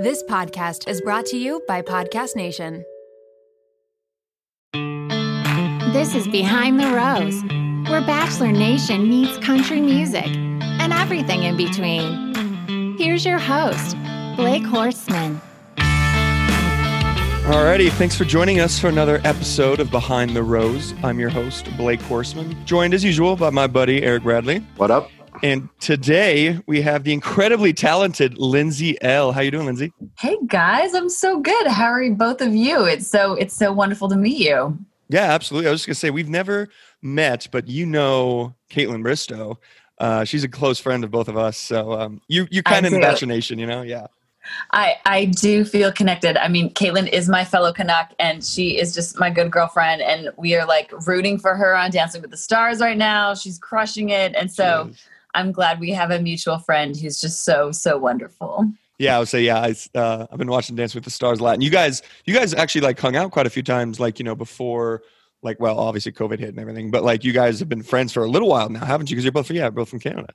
This podcast is brought to you by Podcast Nation. This is Behind the Rose, where Bachelor Nation meets country music and everything in between. Here's your host, Blake Horstman. Alrighty, thanks for joining us for another episode of Behind the Rose. I'm your host, Blake Horstman, joined as usual by my buddy Eric Bradley. What up? And today we have the incredibly talented Lindsay Ell. How you doing, Lindsay? Hey guys, I'm so good. How are both of you? It's so it's so wonderful to meet you. Yeah, absolutely. I was just gonna say we've never met, but you know Kaitlyn Bristowe. Uh, she's a close friend of both of us, so um, you you kind of in the Bachelor Nation, you know? Yeah. I I do feel connected. I mean, Kaitlyn is my fellow Canuck, and she is just my good girlfriend, and we are like rooting for her on Dancing with the Stars right now. She's crushing it, and so I'm glad we have a mutual friend who's just so so wonderful. Yeah, I would say yeah. I, uh, I've been watching Dance with the Stars a lot, and you guys, you guys actually like hung out quite a few times, like you know before, like well, obviously COVID hit and everything, but like you guys have been friends for a little while now, haven't you? Because you're both yeah, both from Canada.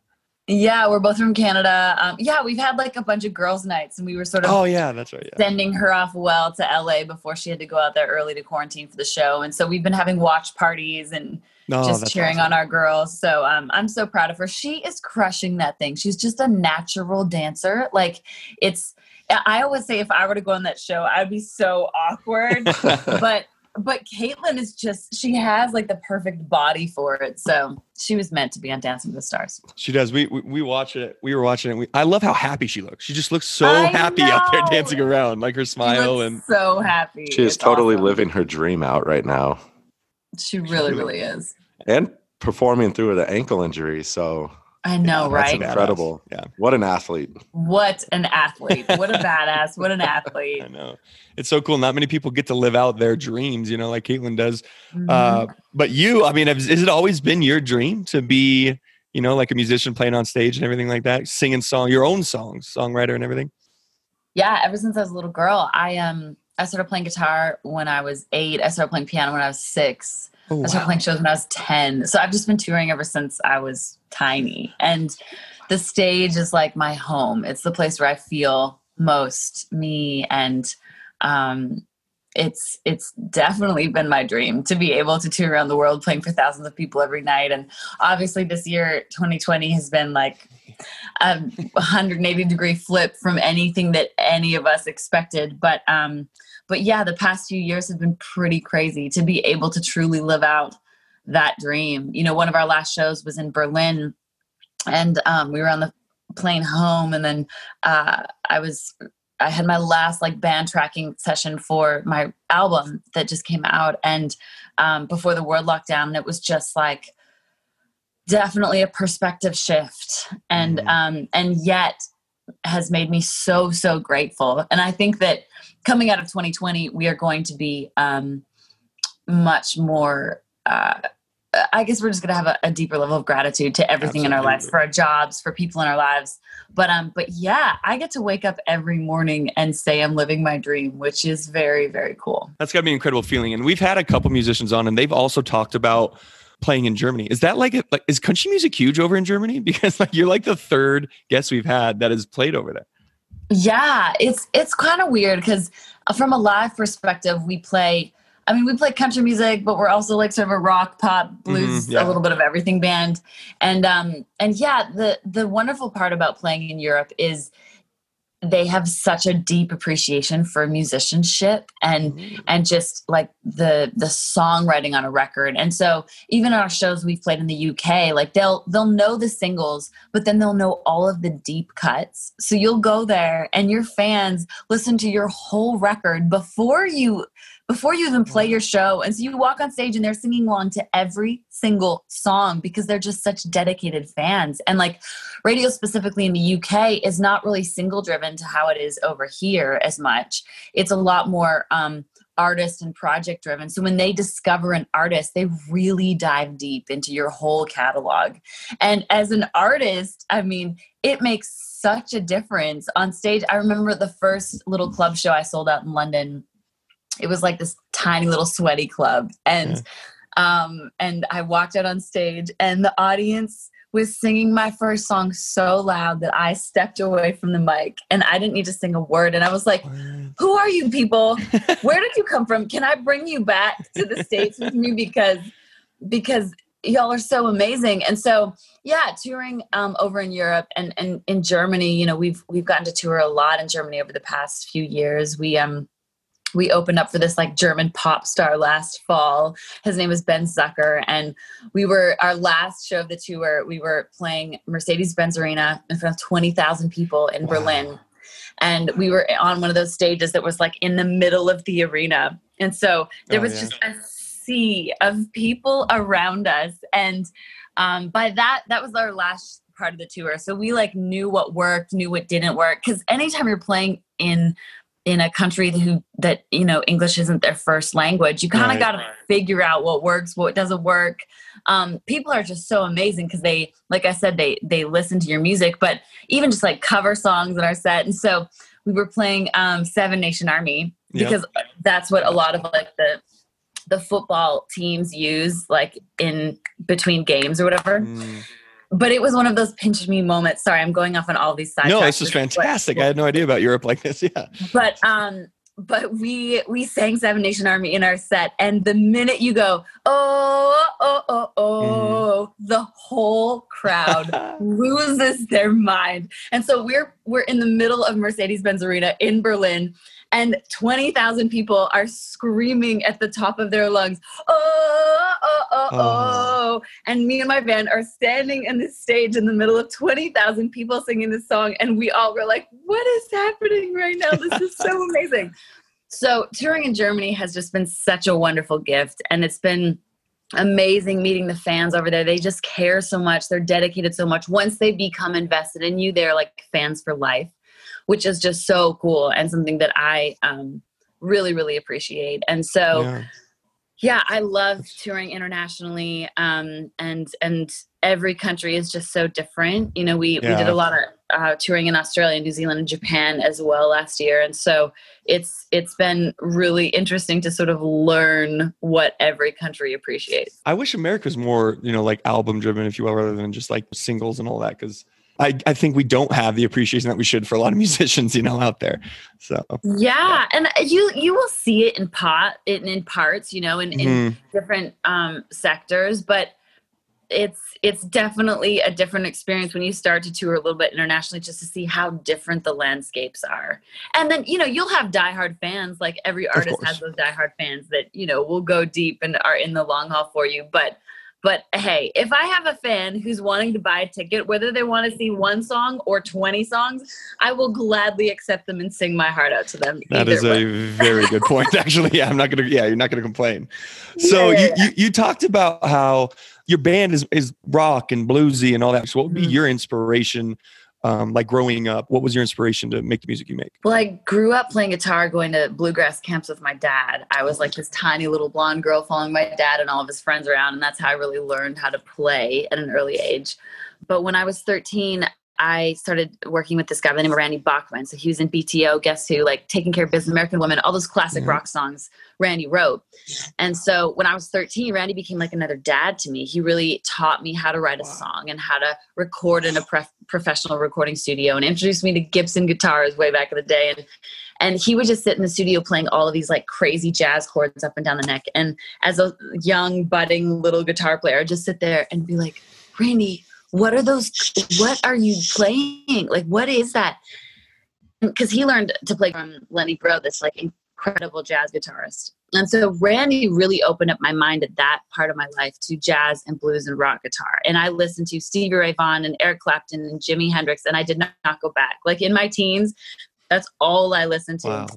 Yeah, we're both from Canada. Um, yeah, we've had like a bunch of girls' nights, and we were sort of oh yeah, that's right. Yeah. Sending her off well to LA before she had to go out there early to quarantine for the show, and so we've been having watch parties and no, just cheering awesome. on our girls. So um, I'm so proud of her. She is crushing that thing. She's just a natural dancer. Like it's. I always say if I were to go on that show, I'd be so awkward, but but Kaitlyn is just she has like the perfect body for it. So she was meant to be on Dancing with the Stars. She does. We we, we watch it. We were watching it. We, I love how happy she looks. She just looks so I happy know. out there dancing around, like her smile and so happy. She is it's totally awesome. living her dream out right now. She really, really is. And performing through the ankle injury. So I know, yeah, right? incredible. Yeah. What an athlete. What an athlete. What a badass. What an athlete. I know. It's so cool. Not many people get to live out their dreams, you know, like Kaitlyn does. Mm-hmm. Uh, but you, I mean, has, has it always been your dream to be, you know, like a musician playing on stage and everything like that, singing song, your own songs, songwriter and everything? Yeah. Ever since I was a little girl, I, um, I started playing guitar when I was eight. I started playing piano when I was six. Oh, I started playing shows when I was 10. So I've just been touring ever since I was tiny. And the stage is like my home. It's the place where I feel most me and um, it's it's definitely been my dream to be able to tour around the world playing for thousands of people every night and obviously this year 2020 has been like a 180 degree flip from anything that any of us expected but um but yeah, the past few years have been pretty crazy to be able to truly live out that dream. You know, one of our last shows was in Berlin, and um, we were on the plane home, and then uh, I was I had my last like band tracking session for my album that just came out, and um, before the world lockdown, and it was just like definitely a perspective shift, and mm-hmm. um, and yet has made me so so grateful, and I think that coming out of 2020, we are going to be um, much more. Uh, I guess we're just going to have a, a, deeper level of gratitude to everything Absolutely. in our lives, for our jobs, for people in our lives. But um, but yeah, I get to wake up every morning and say I'm living my dream, which is very very cool. That's got to be an incredible feeling. And we've had a couple musicians on, and they've also talked about playing in Germany. Is that like, a, like is country music huge over in Germany? Because like you're like the third guest we've had that has played over there. Yeah, it's it's kind of weird because uh, from a live perspective, we play. I mean, we play country music, but we're also like sort of a rock, pop, blues, mm-hmm, yeah. a little bit of everything band. And um, and yeah, the the wonderful part about playing in Europe is they have such a deep appreciation for musicianship and mm-hmm. and just like the the songwriting on a record and so even our shows we've played in the UK like they'll they'll know the singles but then they'll know all of the deep cuts so you'll go there and your fans listen to your whole record before you before you even play your show. And so you walk on stage and they're singing along to every single song because they're just such dedicated fans. And like radio specifically in the UK is not really single driven to how it is over here as much. It's a lot more um, artist and project driven. So when they discover an artist, they really dive deep into your whole catalog. And as an artist, I mean, it makes such a difference on stage. I remember the first little club show I sold out in London it was like this tiny little sweaty club and um and i walked out on stage and the audience was singing my first song so loud that I stepped away from the mic and I didn't need to sing a word. And I was like, Who are you people? Where did you come from? Can I bring you back to the States with me? Because because y'all are so amazing. And so yeah, touring um, over in Europe and, and in Germany, you know, we've we've gotten to tour a lot in Germany over the past few years. We um we opened up for this like German pop star last fall. His name was Ben Zucker. And we were, our last show of the tour, we were playing Mercedes Benz Arena in front of 20,000 people in wow. Berlin. And we were on one of those stages that was like in the middle of the arena. And so there oh, was yeah. just a sea of people around us. And um, by that, that was our last part of the tour. So we like knew what worked, knew what didn't work. Cause anytime you're playing in in a country who that you know english isn't their first language you kind of right. got to figure out what works what doesn't work um, people are just so amazing because they like i said they they listen to your music but even just like cover songs in our set and so we were playing um, seven nation army because yep. that's what a lot of like the the football teams use like in between games or whatever mm but it was one of those pinch me moments. Sorry, I'm going off on all these sides. No, this is fantastic. But, I had no idea about Europe like this. Yeah. But um, but we we sang Seven Nation Army in our set, and the minute you go, oh oh oh oh, mm. the whole crowd loses their mind. And so we're we're in the middle of Mercedes Benz Arena in Berlin, and 20,000 people are screaming at the top of their lungs, oh, oh, oh, oh, oh. And me and my band are standing in the stage in the middle of 20,000 people singing this song. And we all were like, what is happening right now? This is so amazing. So, touring in Germany has just been such a wonderful gift. And it's been amazing meeting the fans over there. They just care so much. They're dedicated so much. Once they become invested in you, they're like fans for life which is just so cool and something that I um, really, really appreciate. And so, yeah. yeah, I love touring internationally, um, and and every country is just so different. You know, we yeah. we did a lot of uh, touring in Australia, New Zealand, and Japan as well last year, and so it's it's been really interesting to sort of learn what every country appreciates. I wish America was more, you know, like album driven, if you will, rather than just like singles and all that, because I, I think we don't have the appreciation that we should for a lot of musicians, you know, out there. So yeah, yeah. and you you will see it in pot in, in parts, you know, in, mm-hmm. in different um, sectors, but it's it's definitely a different experience when you start to tour a little bit internationally just to see how different the landscapes are. And then, you know, you'll have diehard fans, like every artist has those diehard fans that, you know, will go deep and are in the long haul for you. But but hey, if I have a fan who's wanting to buy a ticket, whether they want to see one song or 20 songs, I will gladly accept them and sing my heart out to them. That is way. a very good point. Actually, yeah, I'm not gonna. Yeah, you're not gonna complain. So yeah. you, you, you talked about how your band is is rock and bluesy and all that. So what would be mm-hmm. your inspiration um, like growing up what was your inspiration to make the music you make? Well i grew up playing guitar going to bluegrass camps with my dad. I was like this tiny little blonde girl following my dad and all of his friends around and that's how i really learned how to play at an early age. But when i was 13 I started working with this guy by the name of Randy Bachman. So he was in BTO, Guess Who, like Taking Care of Business, American Woman, all those classic mm-hmm. rock songs Randy wrote. And so when I was 13, Randy became like another dad to me. He really taught me how to write wow. a song and how to record in a professional recording studio and introduced me to Gibson guitars way back in the day. And and he would just sit in the studio playing all of these like crazy jazz chords up and down the neck. And as a young budding little guitar player, I'd just sit there and be like, Randy, what are those what are you playing? Like what is that? Because he learned to play from lenny breau this like incredible jazz guitarist. And so randy really opened up my mind at that part of my life to jazz and blues and rock guitar. And i listened to stevie ray vaughan and eric clapton and jimi hendrix and i did not, not go back. Like in my teens that's all i listened to. Wow.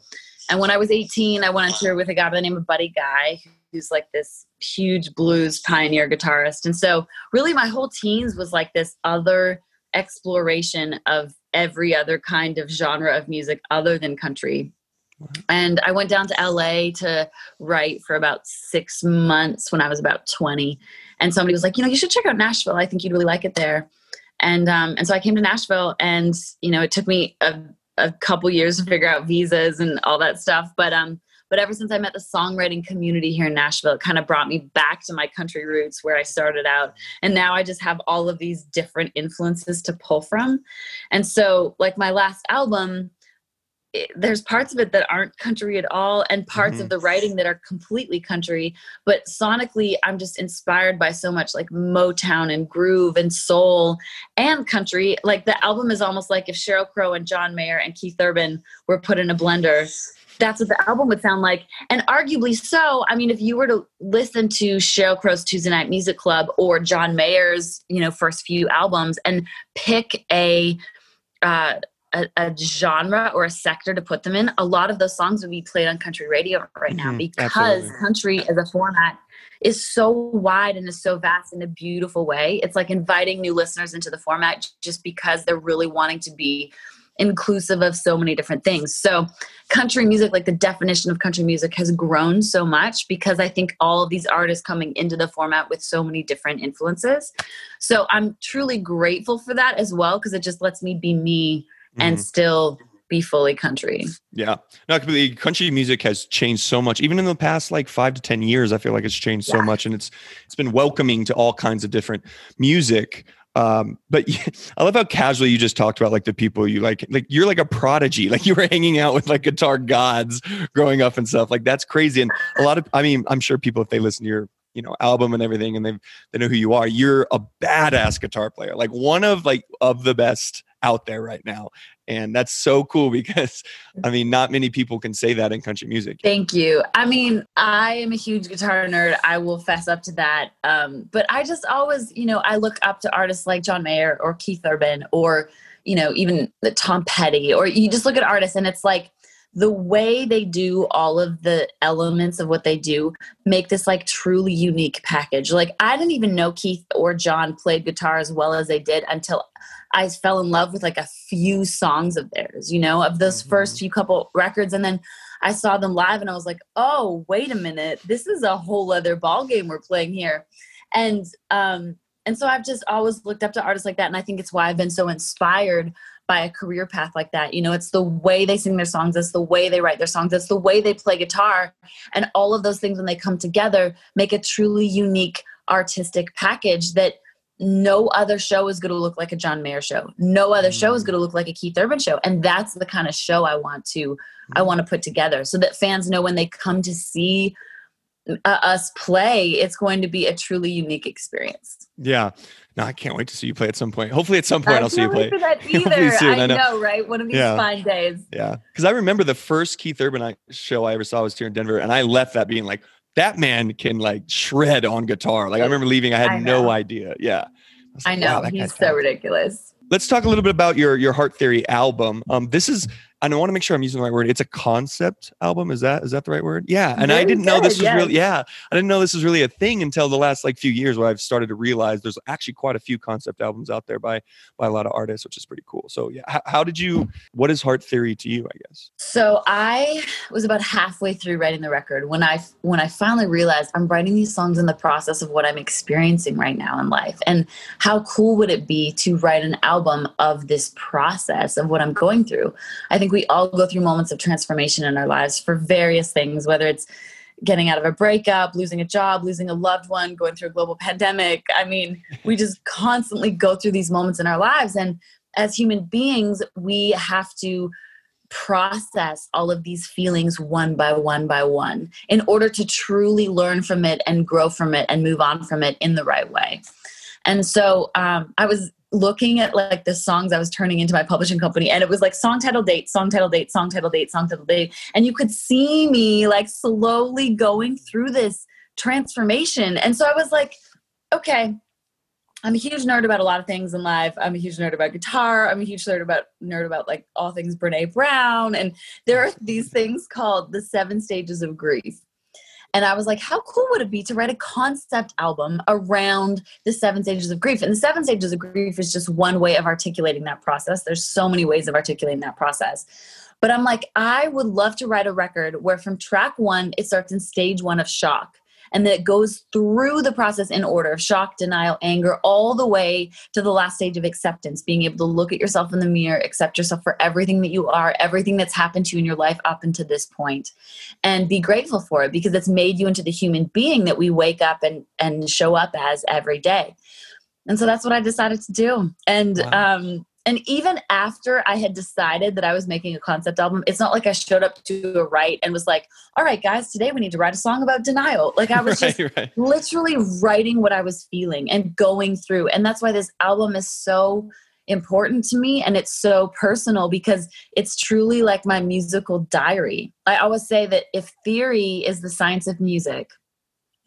and when i was 18 i went on tour with a guy by the name of buddy guy who's like this huge blues pioneer guitarist. And so, really, my whole teens was like this other exploration of every other kind of genre of music other than country. And I went down to LA to write for about six months when I was about 20. And somebody was like, you know, you should check out Nashville. I think you'd really like it there. And um, and so I came to Nashville, and you know, it took me a, a couple years to figure out visas and all that stuff. But um, But ever since I met the songwriting community here in Nashville, it kind of brought me back to my country roots where I started out. And now I just have all of these different influences to pull from. And so, like my last album, it, there's parts of it that aren't country at all and parts mm-hmm. of the writing that are completely country but sonically i'm just inspired by so much like motown and groove and soul and country like the album is almost like if sheryl crow and john mayer and keith urban were put in a blender that's what the album would sound like and arguably so i mean if you were to listen to sheryl crow's tuesday night music club or john mayer's you know first few albums and pick a uh, a, a, genre or a sector to put them in, a lot of those songs would be played on country radio right now mm-hmm, because absolutely. country as a format is so wide and is so vast in a beautiful way. It's like inviting new listeners into the format just because they're really wanting to be inclusive of so many different things. So, country music, like the definition of country music, has grown so much because I think all of these artists coming into the format with so many different influences. So, I'm truly grateful for that as well because it just lets me be me and mm-hmm. still be fully country. Yeah. No, completely. Country music has changed so much. Even in the past like five to 10 years, I feel like it's changed yeah. so much and it's it's been welcoming to all kinds of different music. Um, but I love how casually you just talked about like the people you like, like you're like a prodigy, like you were hanging out with like guitar gods growing up and stuff. Like that's crazy. And a lot of, I mean, I'm sure people, if they listen to your you know album and everything and they they know who you are you're a badass guitar player like one of like of the best out there right now and that's so cool because i mean not many people can say that in country music. Thank you. I mean i am a huge guitar nerd. I will fess up to that um, but i just always you know i look up to artists like john mayer or keith urban or you know even tom petty or you just look at artists and it's like the way they do all of the elements of what they do make this like truly unique package. Like I didn't even know Keith or John played guitar as well as they did until I fell in love with like a few songs of theirs, you know, of those mm-hmm. first few couple records and then I saw them live and I was like, "Oh, wait a minute. This is a whole other ball game we're playing here." And um and so I've just always looked up to artists like that and I think it's why I've been so inspired by a career path like that. You know, it's the way they sing their songs, it's the way they write their songs, it's the way they play guitar. And all of those things, when they come together, make a truly unique artistic package that no other show is going to look like a John Mayer show. No other show is mm. going to look like a Keith Urban show. And that's the kind of show I want to I want to put together so that fans know when they come to see uh, us play, it's going to be a truly unique experience. Yeah. No, I can't wait to see you play at some point. Hopefully, at some point, I will see you play. that either. soon, I, know. know. right? One of these yeah. fine days. Yeah, because I remember the first Keith Urban show I ever saw was here in Denver, and I left that being like, that man can like shred on guitar. Like I remember leaving, I had I no idea. Yeah, I, like, I know wow, he's so ridiculous. Let's talk a little bit about your your Heart Theory album. Um, this is I want to make sure I'm using the right word. It's a concept album. Is that is that the right word? Yeah. And Very I didn't good, know this was really yeah. I didn't know this was really a thing until the last like few years where I've started to realize there's actually quite a few concept albums out there by by a lot of artists, which is pretty cool. So yeah, how, how did you? What is Heart Theory to you? I guess. So I was about halfway through writing the record when I when I finally realized I'm writing these songs in the process of what I'm experiencing right now in life, and how cool would it be to write an album of this process of what I'm going through? I think think we all go through moments of transformation in our lives for various things, whether it's getting out of a breakup, losing a job, losing a loved one, going through a global pandemic. I mean, we just constantly go through these moments in our lives. And as human beings, we have to process all of these feelings one by one by one in order to truly learn from it and grow from it and move on from it in the right way. And so um, I was looking at like the songs I was turning into my publishing company and it was like song title date, song title date, song title date, song title date. And you could see me like slowly going through this transformation. And so I was like, okay, I'm a huge nerd about a lot of things in life. I'm a huge nerd about guitar. I'm a huge nerd about nerd about like all things Brene Brown. And there are these things called the seven stages of grief. And I was like, how cool would it be to write a concept album around the seven stages of grief? And the seven stages of grief is just one way of articulating that process. There's so many ways of articulating that process. But I'm like, I would love to write a record where from track one, it starts in stage one of shock. And that it goes through the process in order of shock, denial, anger, all the way to the last stage of acceptance, being able to look at yourself in the mirror, accept yourself for everything that you are, everything that's happened to you in your life up until this point, and be grateful for it because it's made you into the human being that we wake up and, and show up as every day. And so that's what I decided to do. And wow. um, and even after I had decided that I was making a concept album, it's not like I showed up to a write and was like, all right, guys, today we need to write a song about denial. Like I was right, just right. literally writing what I was feeling and going through. And that's why this album is so important to me and it's so personal because it's truly like my musical diary. I always say that if theory is the science of music,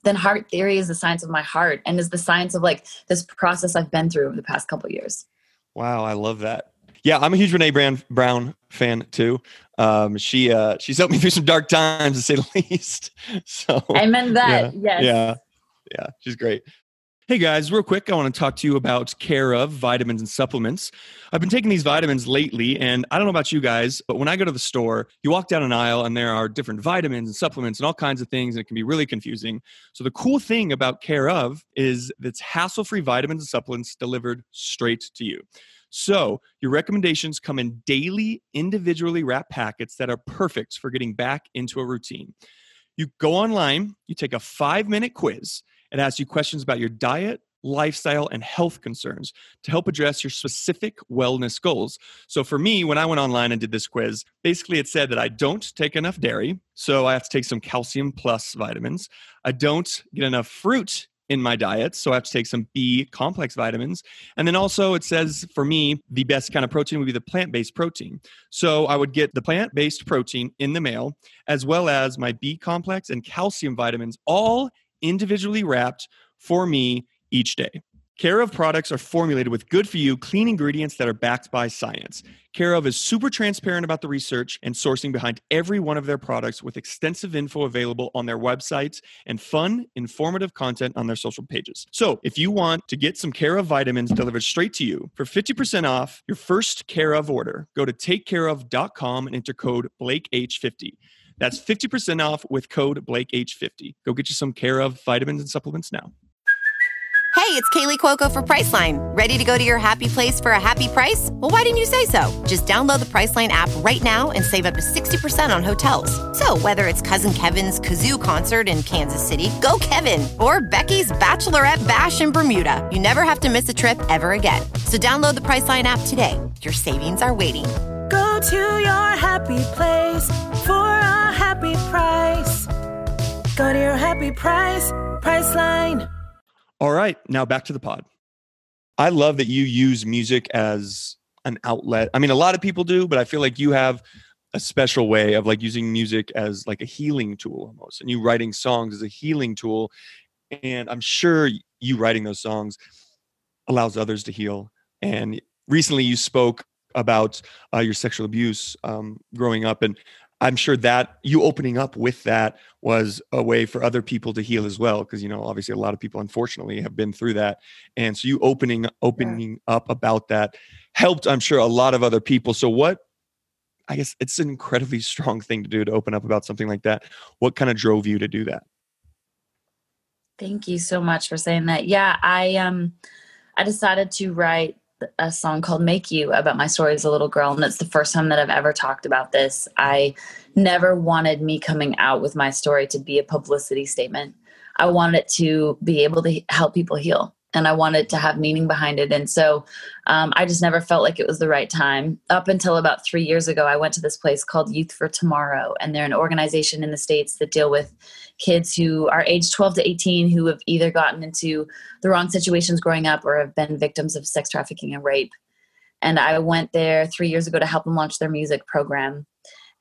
then heart theory is the science of my heart and is the science of like this process I've been through over the past couple years. Wow, I love that. Yeah, I'm a huge Brene Brown, Brown fan too. Um, she uh, she's helped me through some dark times to say the least. So I meant that. Yeah, yes. Yeah, yeah, she's great. Hey guys, real quick, I want to talk to you about Care of vitamins and supplements. I've been taking these vitamins lately, and I don't know about you guys, but when I go to the store, you walk down an aisle and there are different vitamins and supplements and all kinds of things, and it can be really confusing. So, the cool thing about Care of is it's hassle free vitamins and supplements delivered straight to you. So, your recommendations come in daily, individually wrapped packets that are perfect for getting back into a routine. You go online, you take a five minute quiz it asks you questions about your diet, lifestyle, and health concerns to help address your specific wellness goals. So, for me, when I went online and did this quiz, basically it said that I don't take enough dairy, so I have to take some calcium plus vitamins. I don't get enough fruit in my diet, so I have to take some B complex vitamins. And then also, it says for me, the best kind of protein would be the plant based protein. So I would get the plant based protein in the mail, as well as my B complex and calcium vitamins, all individually wrapped for me each day. Care of products are formulated with good for you, clean ingredients that are backed by science. Care of is super transparent about the research and sourcing behind every one of their products with extensive info available on their websites and fun, informative content on their social pages. So, if you want to get some Care of vitamins delivered straight to you for 50% off your first Care of order, go to takecareof.com and enter code BlakeH50. That's 50% off with code BlakeH50. Go get you some care of vitamins and supplements now. Hey, it's Kaley Cuoco for Priceline. Ready to go to your happy place for a happy price? Well, why didn't you say so? Just download the Priceline app right now and save up to 60% on hotels. So, whether it's Cousin Kevin's Kazoo concert in Kansas City, go Kevin, or Becky's Bachelorette Bash in Bermuda, you never have to miss a trip ever again. So, download the Priceline app today. Your savings are waiting Go to your happy place for a happy price. Go to your happy price, Priceline. All right, now back to the pod. I love that you use music as an outlet. I mean, a lot of people do, but I feel like you have a special way of like using music as like a healing tool almost, and you writing songs as a healing tool. And I'm sure you writing those songs allows others to heal. And recently, you spoke about uh, your sexual abuse um, growing up and i'm sure that you opening up with that was a way for other people to heal as well because you know obviously a lot of people unfortunately have been through that and so you opening opening yeah. up about that helped i'm sure a lot of other people so what i guess it's an incredibly strong thing to do to open up about something like that. What kind of drove you to do that? Thank you so much for saying that. Yeah i um i decided to write a song called Make You about my story as a little girl. And it's the first time that I've ever talked about this. I never wanted me coming out with my story to be a publicity statement. I wanted it to be able to help people heal and I wanted to have meaning behind it. And so um, I just never felt like it was the right time. Up until about three years ago, I went to this place called Youth for Tomorrow, and they're an organization in the States that deal with kids who are age 12 to 18 who have either gotten into the wrong situations growing up or have been victims of sex trafficking and rape. And I went there three years ago to help them launch their music program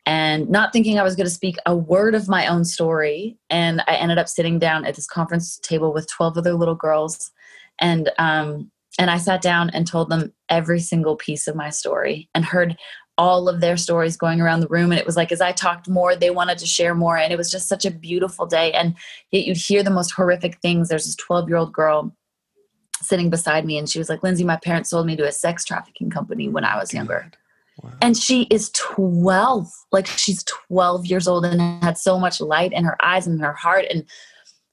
and not thinking I was going to speak a word of my own story. And I ended up sitting down at this conference table with 12 other little girls. And, um, and I sat down and told them every single piece of my story and heard all of their stories going around the room. And it was like, as I talked more, they wanted to share more. And it was just such a beautiful day. And yet you'd hear the most horrific things. There's this 12 year old girl sitting beside me, and she was like, Lindsay, my parents sold me to a sex trafficking company when I was younger. Wow. And she is 12. Like she's 12 years old and had so much light in her eyes and her heart. And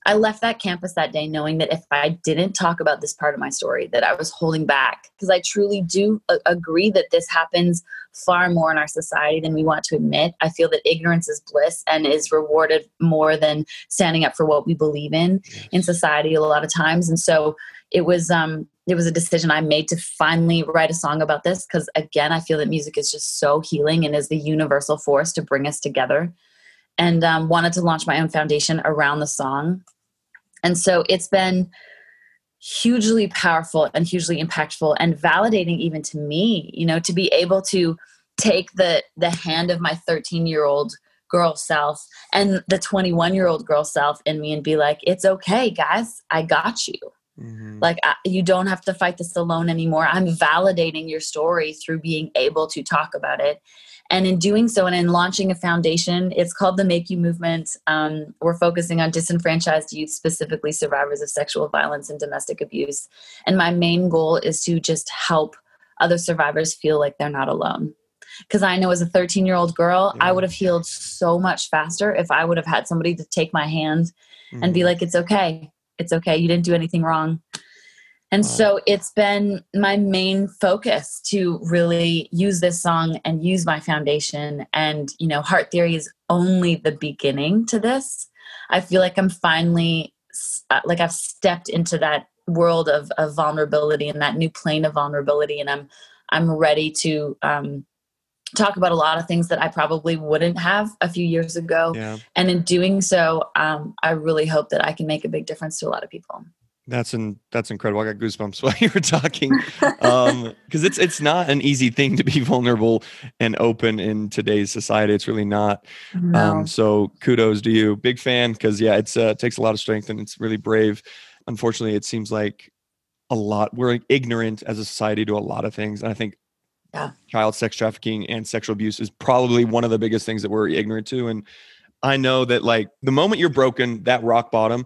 I left that campus that day knowing that if I didn't talk about this part of my story, that I was holding back. Because I truly do a- agree that this happens far more in our society than we want to admit. I feel that ignorance is bliss and is rewarded more than standing up for what we believe in in society a lot of times. And so it was um it was a decision I made to finally write a song about this because again, I feel that music is just so healing and is the universal force to bring us together. And um, wanted to launch my own foundation around the song and so it's been hugely powerful and hugely impactful and validating even to me, you know, to be able to take the the hand of my 13 year old girl self and the 21 year old girl self in me and be like it's okay guys. I got you. Mm-hmm. like I, you don't have to fight this alone anymore. I'm validating your story through being able to talk about it and in doing so and in launching a foundation, it's called the Make You Movement. Um, we're focusing on disenfranchised youth, specifically survivors of sexual violence and domestic abuse. And my main goal is to just help other survivors feel like they're not alone. Because I know as a 13 year old girl, yeah. I would have healed so much faster if I would have had somebody to take my hand mm-hmm. and be mm-hmm. like, it's okay. It's okay. You didn't do anything wrong. And so it's been my main focus to really use this song and use my foundation. And, you know, Heart Theory is only the beginning to this. I feel like I'm finally, uh, like I've stepped into that world of, of vulnerability and that new plane of vulnerability. And I'm, I'm ready to, um, talk about a lot of things that I probably wouldn't have a few years ago. Yeah. And in doing so, um, I really hope that I can make a big difference to a lot of people. That's in, that's incredible. I got goosebumps while you were talking, because um, it's it's not an easy thing to be vulnerable and open in today's society. It's really not. No. Um, so kudos to you, big fan. Because yeah, it's uh, it takes a lot of strength and it's really brave. Unfortunately, it seems like a lot we're ignorant as a society to a lot of things, and I think yeah. child sex trafficking and sexual abuse is probably one of the biggest things that we're ignorant to. And I know that like the moment you're broken, that rock bottom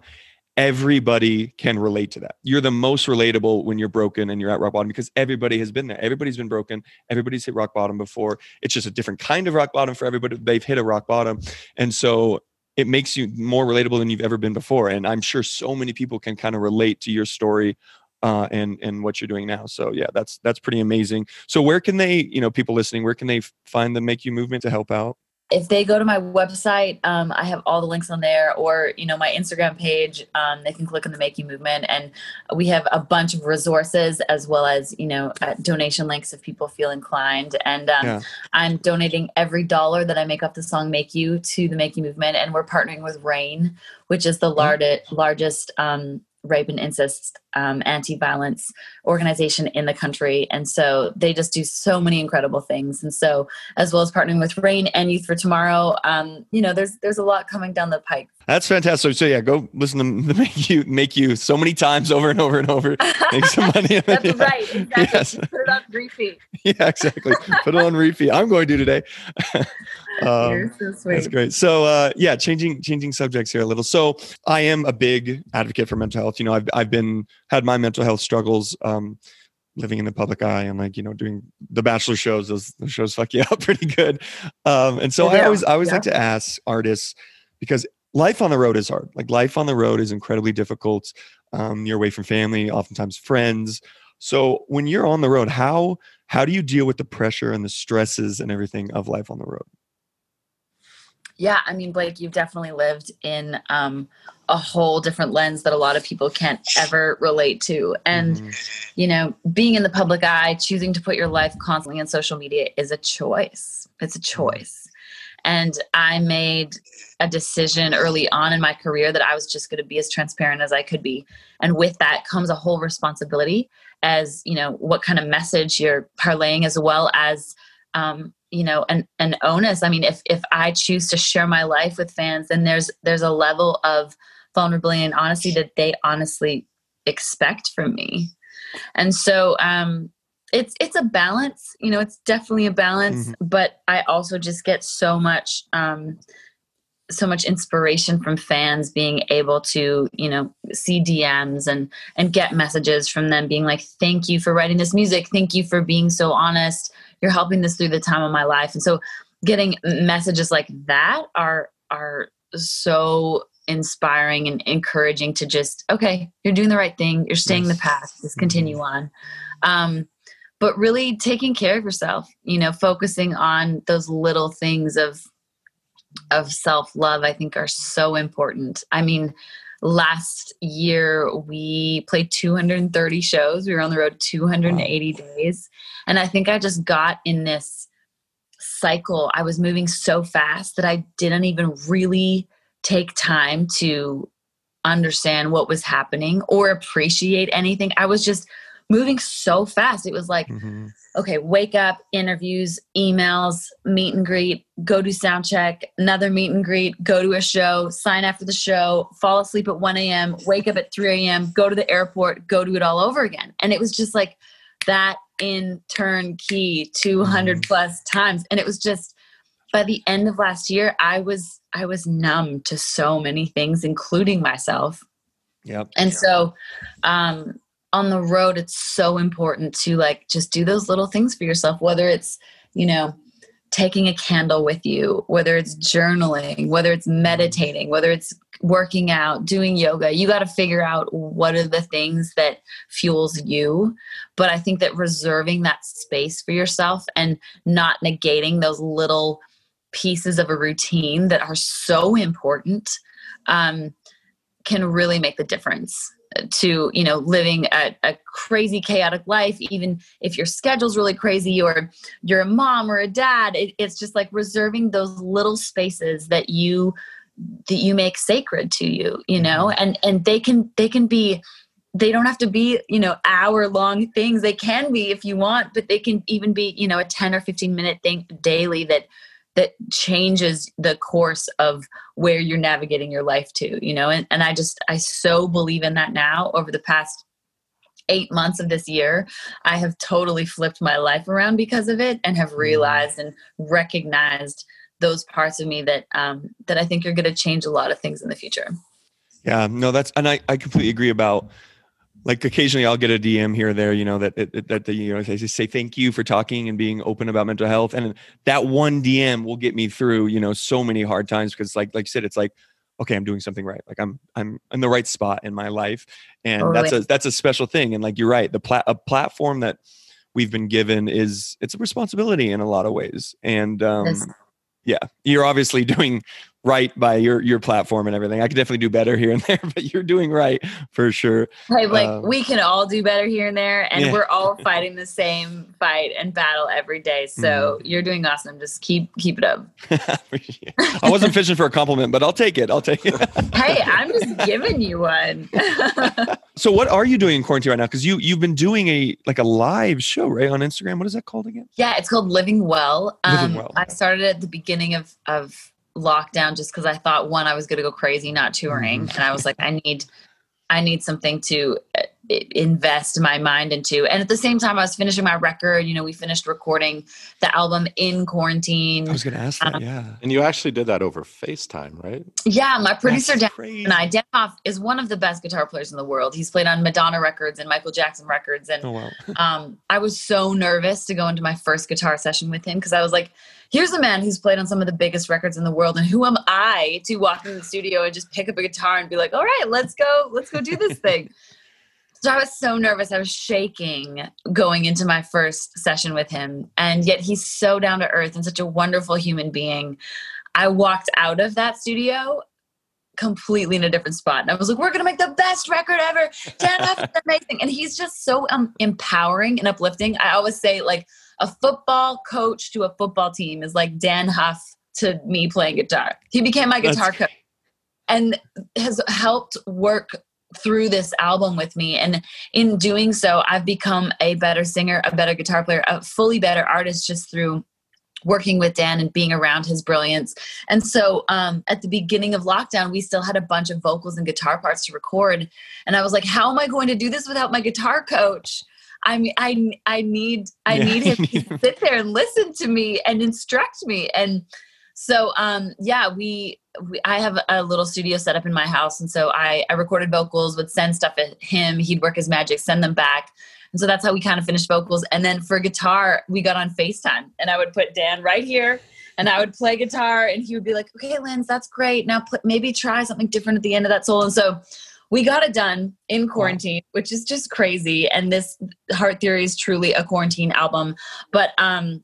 everybody can relate to that. You're the most relatable when you're broken and you're at rock bottom because everybody has been there. Everybody's been broken. Everybody's hit rock bottom before. It's just a different kind of rock bottom for everybody. They've hit a rock bottom. And so it makes you more relatable than you've ever been before. And I'm sure so many people can kind of relate to your story uh, and and what you're doing now. So yeah, that's that's pretty amazing. So where can they, you know, people listening, where can they find the Make You movement to help out? If they go to my website, um, I have all the links on there, or you know my Instagram page. Um, they can click on the Make You Movement, and we have a bunch of resources as well as you know uh, donation links if people feel inclined. And um, yeah. I'm donating every dollar that I make off the song "Make You" to the Make You Movement, and we're partnering with RAINN, which is the mm-hmm. largest largest um, rape and incest um, anti-violence organization in the country. And so they just do so many incredible things. And so as well as partnering with RAINN and youth for tomorrow um, you know there's there's a lot coming down the pike. That's fantastic. So yeah go listen to make you make you so many times over and over and over. Make some money. That's yeah. right exactly. Yes. put it on repeat. Yeah exactly. Put it on repeat. I'm going to today. Um, so that's great. So uh, yeah, changing changing subjects here a little. So I am a big advocate for mental health. You know, I've I've been had my mental health struggles. Um, living in the public eye and like you know doing the bachelor shows those, those shows fuck you up pretty good um, and so yeah. i always i always yeah. like to ask artists because life on the road is hard like life on the road is incredibly difficult um, you're away from family oftentimes friends so when you're on the road how how do you deal with the pressure and the stresses and everything of life on the road yeah, I mean, Blake, you've definitely lived in um, a whole different lens that a lot of people can't ever relate to. And, mm-hmm. you know, being in the public eye, choosing to put your life constantly on social media is a choice. It's a mm-hmm. choice. And I made a decision early on in my career that I was just going to be as transparent as I could be. And with that comes a whole responsibility as, you know, what kind of message you're parlaying as well as um, you know an, an onus. I mean if if i choose to share my life with fans then there's there's a level of vulnerability and honesty that they honestly expect from me. And so um it's it's a balance you know it's definitely a balance mm-hmm. but i also just get so much um so much inspiration from fans being able to you know see dms and and get messages from them being like thank you for writing this music. Thank you for being so honest you're helping this through the time of my life. And so getting messages like that are are so inspiring and encouraging to just okay you're doing the right thing. You're staying the path. Just Mhm. continue on. Um but really taking care of yourself you know focusing on those little things of of self-love i think are so important. I mean last year we played 230 shows. We were on the road 280 days. And i think i just got in this cycle. I was moving so fast that i didn't even really take time to understand what was happening or appreciate anything. I was just moving so fast it was like Mhm. okay, wake up, interviews, emails, meet and greet, go do sound check, another meet and greet, go to a show, sign after the show, fall asleep at 1 a.m., wake up at 3 a.m., go to the airport, go do it all over again. And it was just like that in turnkey 200 plus times. And it was just by the end of last year, I was I was numb to so many things, including myself. Yep. And so um on the road it's so important to like just do those little things for yourself whether it's, you know, taking a candle with you, whether it's journaling, whether it's meditating, whether it's working out, doing yoga. You got to figure out what are the things that fuels you. But I think that reserving that space for yourself and not negating those little pieces of a routine that are so important um, can really make the difference to you know living a, a crazy chaotic life even if your schedule's really crazy or you're a mom or a dad it, it's just like reserving those little spaces that you that you make sacred to you you know? Mm-hmm. And and they can they can be they don't have to be you know hour long things. They can be if you want but they can even be you know a 10 or 15 minute thing daily that that changes the course of where you're navigating your life to you know? And, and i just i so believe in that now. Over the past eight months of this year i have totally flipped my life around because of it and have realized and recognized those parts of me that um that i think are going to change a lot of things in the future. Yeah, no, that's and I, I completely agree about like occasionally I'll get a DM here or there, you know, that that, that the, you know they say thank you for talking and being open about mental health, and that one DM will get me through, you know, so many hard times because like like you said, it's like okay, I'm doing something right, like I'm I'm in the right spot in my life, and that's a that's a special thing, and like you're right, the plat a platform that we've been given is it's a responsibility in a lot of ways, and um, Yes. yeah, you're obviously doing right by your your platform and everything. I could definitely do better here and there, but you're doing right for sure. Hey, like Um, we can all do better here and there, and Yeah. we're all fighting the same fight and battle every day. So Mm-hmm. you're doing awesome. Just keep keep it up. I wasn't fishing for a compliment, but I'll take it. I'll take it. Hey, I'm just giving you one. so, what are you doing in quarantine right now? Because you you've been doing a like a live show right on Instagram. What is that called again? yeah, it's called Living Well. Living Um, Well. I started at the beginning of of lockdown just because I thought one, I was going to go crazy not touring, Mhm. and I was like, I need I need something to uh, invest my mind into. And at the same time, I was finishing my record. You know, we finished recording the album in quarantine. I was going to ask that. Um, Yeah, And you actually did that over FaceTime, right? Yeah, my producer Dan and I, Dan Huff is one of the best guitar players in the world. He's played on Madonna records and Michael Jackson records. And Oh wow. um, I was so nervous to go into my first guitar session with him because I was like, here's a man who's played on some of the biggest records in the world. And who am I to walk in the studio and just pick up a guitar and be like, all right, let's go, let's go do this thing. So I was so nervous. I was shaking going into my first session with him. And yet he's so down to earth and such a wonderful human being. I walked out of that studio completely in a different spot. And I was like, we're going to make the best record ever. Dan Huff is amazing. And he's just so um, empowering and uplifting. I always say, like, a football coach to a football team is like Dan Huff to me playing guitar. He became my That's guitar coach and has helped work through this album with me. And in doing so, I've become a better singer, a better guitar player, a fully better artist just through working with Dan and being around his brilliance. And so um, at the beginning of lockdown, we still had a bunch of vocals and guitar parts to record. And I was like, how am I going to do this without my guitar coach? I mean, I, I need, I Yeah. need him to sit there and listen to me and instruct me. And so, um, yeah, we, we, I have a little studio set up in my house. And so I, I recorded vocals, would send stuff at him. He'd work his magic, send them back. And so that's how we kind of finished vocals. And then for guitar, we got on FaceTime and I would put Dan right here and I would play guitar, and he would be like, "Okay, Linz, that's great. Now pl- maybe try something different at the end of that solo." And so we got it done in quarantine, which is just crazy. And this Heart Theory is truly a quarantine album, but um,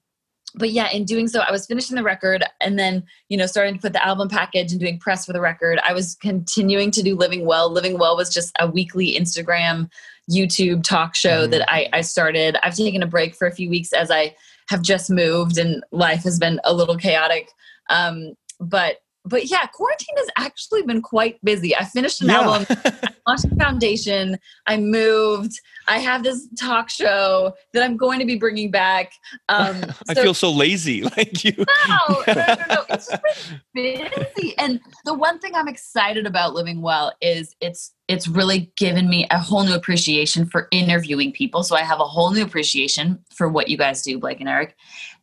but yeah, in doing so, I was finishing the record and then, you know, starting to put the album package and doing press for the record. I was continuing to do Living Well. Living Well was just a weekly Instagram, YouTube talk show mm-hmm. that I, I started. I've taken a break for a few weeks as I have just moved and life has been a little chaotic. Um, but but yeah, quarantine has actually been quite busy. I finished an yeah. album, I launched a foundation, I moved, I have this talk show that I'm going to be bringing back. Um, so, I feel so lazy, like you. No, no, no, no. It's just been busy. And the one thing I'm excited about living well is it's it's really given me a whole new appreciation for interviewing people. So I have a whole new appreciation for what you guys do, Blake and Eric,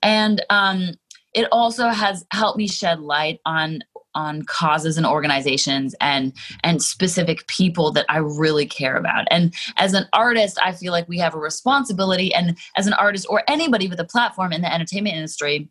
and um, it also has helped me shed light on on causes and organizations and and specific people that I really care about. And as an artist, I feel like we have a responsibility and as an artist or anybody with a platform in the entertainment industry,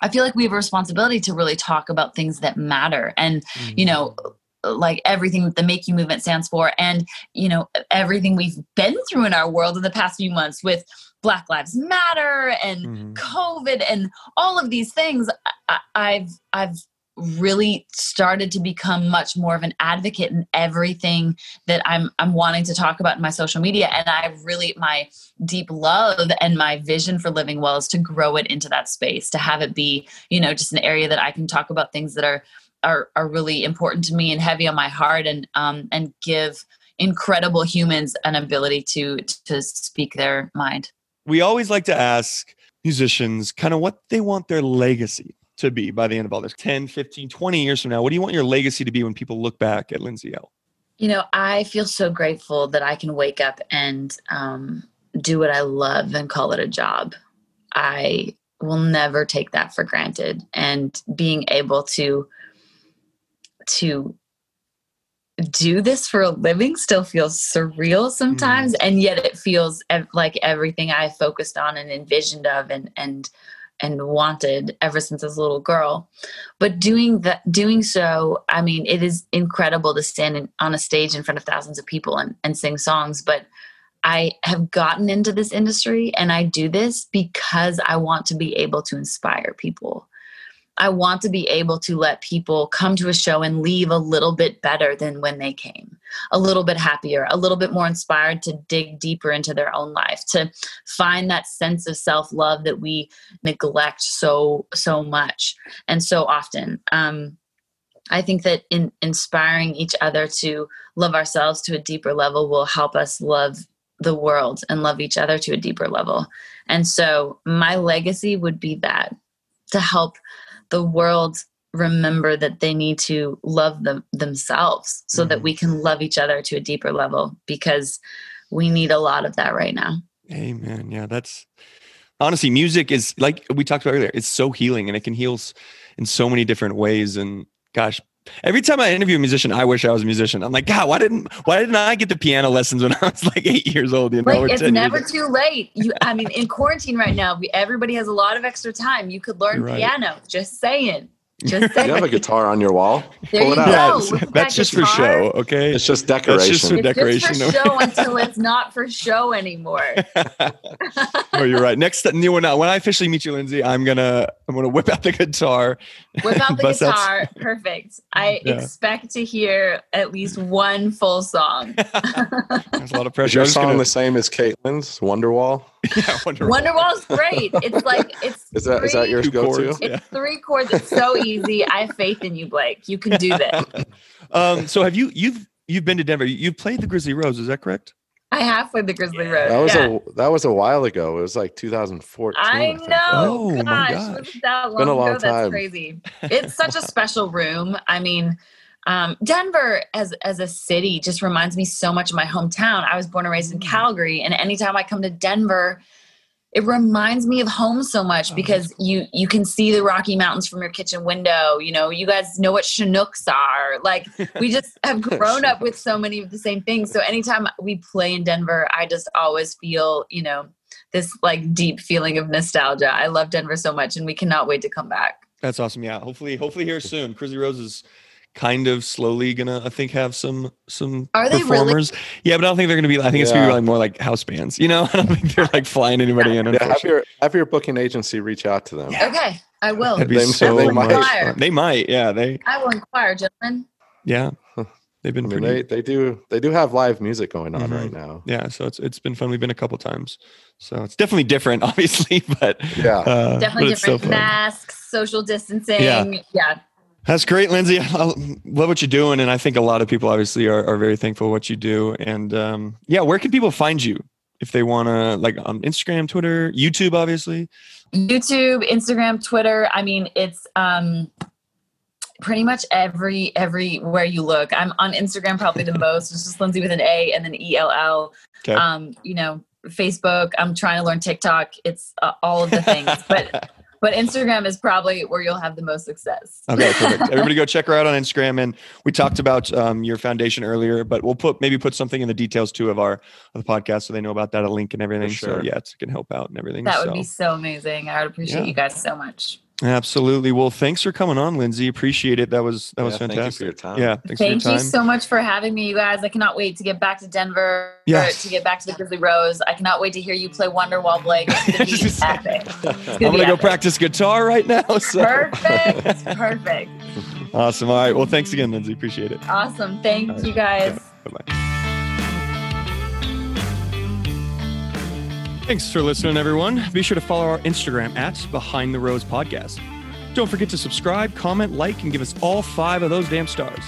I feel like we have a responsibility to really talk about things that matter. And mm-hmm. you know, like everything that the make you movement stands for and you know everything we've been through in our world in the past few months with black lives matter and mm-hmm. covid and all of these things I, i've i've really started to become much more of an advocate in everything that I'm I'm wanting to talk about in my social media and I really my deep love and my vision for living well is to grow it into that space to have it be you know just an area that I can talk about things that are are are really important to me and heavy on my heart and um and give incredible humans an ability to to speak their mind. We always like to ask musicians kind of what they want their legacy to be by the end of all this 10 15 20 years from now what do you want your legacy to be when people look back at lindsay ell you know i feel so grateful that i can wake up and um, do what i love and call it a job i will never take that for granted and being able to to do this for a living still feels surreal sometimes mm. and yet it feels like everything i focused on and envisioned of and and and wanted ever since I was a little girl. But doing that, doing so, I mean, it is incredible to stand in, on a stage in front of thousands of people and, and sing songs. But I have gotten into this industry and I do this because I want to be able to inspire people. I want to be able to let people come to a show and leave a little bit better than when they came, a little bit happier, a little bit more inspired to dig deeper into their own life, to find that sense of self love that we neglect so, so much and so often. Um, I think that in inspiring each other to love ourselves to a deeper level will help us love the world and love each other to a deeper level. And so my legacy would be that to help the world remember that they need to love them themselves so mm-hmm. that we can love each other to a deeper level because we need a lot of that right now. Amen. Yeah, that's honestly music is like we talked about earlier. It's so healing and it can heal in so many different ways and gosh, Every time I interview a musician, I wish I was a musician. I'm like, God, why didn't why didn't I get the piano lessons when I was like eight years old? You know, it's never too late. You, I mean, in quarantine right now, everybody has a lot of extra time. You could learn right. piano. Just saying. Just you have a guitar on your wall. There Pull it out. Go. That's, that's just guitar. for show, okay? It's just decoration. That's just for it's decoration. Just for show until it's not for show anymore. oh, you're right. Next, new one. When I officially meet you, Lindsay, I'm gonna I'm gonna whip out the guitar. Whip out the guitar. Perfect. I yeah. expect to hear at least one full song. There's a lot of pressure. Is your song gonna... the same as Kaitlyn's Wonderwall? Yeah, Wonderwall. Wonderwall's great. It's like it's is that three, is that your go-to? It's yeah. three chords. It's so easy. I have faith in you, Blake. You can do this. um, so have you you've you've been to Denver? You've played the Grizzly Rose. Is that correct? I have played the Grizzly Rose. That was yeah. a that was a while ago. It was like 2014. I, I know. Oh gosh, my gosh. that long been a long ago? Time. That's crazy. It's such a special room. I mean, um, Denver as as a city just reminds me so much of my hometown. I was born and raised in mm. Calgary, and anytime I come to Denver, it reminds me of home so much because you you can see the Rocky Mountains from your kitchen window. You know, you guys know what Chinooks are. Like we just have grown up with so many of the same things. So anytime we play in Denver, I just always feel you know this like deep feeling of nostalgia. I love Denver so much, and we cannot wait to come back. That's awesome. Yeah. Hopefully, hopefully here soon. Grizzly Rose is kind of slowly gonna, I think, have some some Are they really? performers. Yeah, but I don't think they're gonna be. I think it's gonna be like more like house bands. You know, I don't think they're like flying anybody in. Yeah, have your have your booking agency reach out to them. Okay, I will. That'd be They- so they might. They might. Yeah. They. I will inquire, gentlemen. Yeah. They've I been mean, pretty. they they do they do have live music going on Mhm. right now. yeah. So it's it's been fun. We've been a couple times. So it's definitely different, obviously, but Yeah. uh, Definitely but it's so different. Masks, social distancing. Yeah. yeah. That's great, Lindsay. I love what you're doing, and I think a lot of people obviously are, are very thankful for what you do. And um, yeah, where can people find you if they want to, like on Instagram, Twitter, YouTube, obviously? YouTube, Instagram, Twitter. I mean, it's um pretty much every everywhere you look. I'm on Instagram probably the most. It's just Lindsay with an A and then E L L. Okay. Um, you know, Facebook. I'm trying to learn TikTok. It's uh, all of the things, but but Instagram is probably where you'll have the most success. okay, perfect. Everybody go check her out on Instagram. And we talked about um, your foundation earlier, but we'll put maybe put something in the details too of our of the podcast so they know about that, a link and everything. So sure. yeah, it's, it can help out and everything. That would be so amazing. I would appreciate Yeah. you guys so much. Absolutely. Well, thanks for coming on, Lindsay. Appreciate it. That was that was Yeah, thank you fantastic. for your time. Yeah, thanks Thank for your you so much for having me, you guys. I cannot wait to get back to Denver. Yes. To get back to the Grizzly Rose. I cannot wait to hear you play Wonderwall Blake. It's gonna be Just- epic. It's I'm gonna gonna go practice guitar right now. So. Perfect. Perfect. Awesome. All right. Well, thanks again, Lindsay. Appreciate it. Awesome. Thank All right. you guys. Bye bye. Thanks for listening, everyone. Be sure to follow our Instagram at Behind the Rose Podcast. Don't forget to subscribe, comment, like, and give us all five of those damn stars.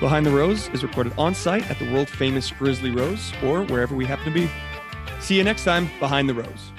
Behind the Rose is recorded on site at the world famous Grizzly Rose or wherever we happen to be. See you next time, Behind the Rose.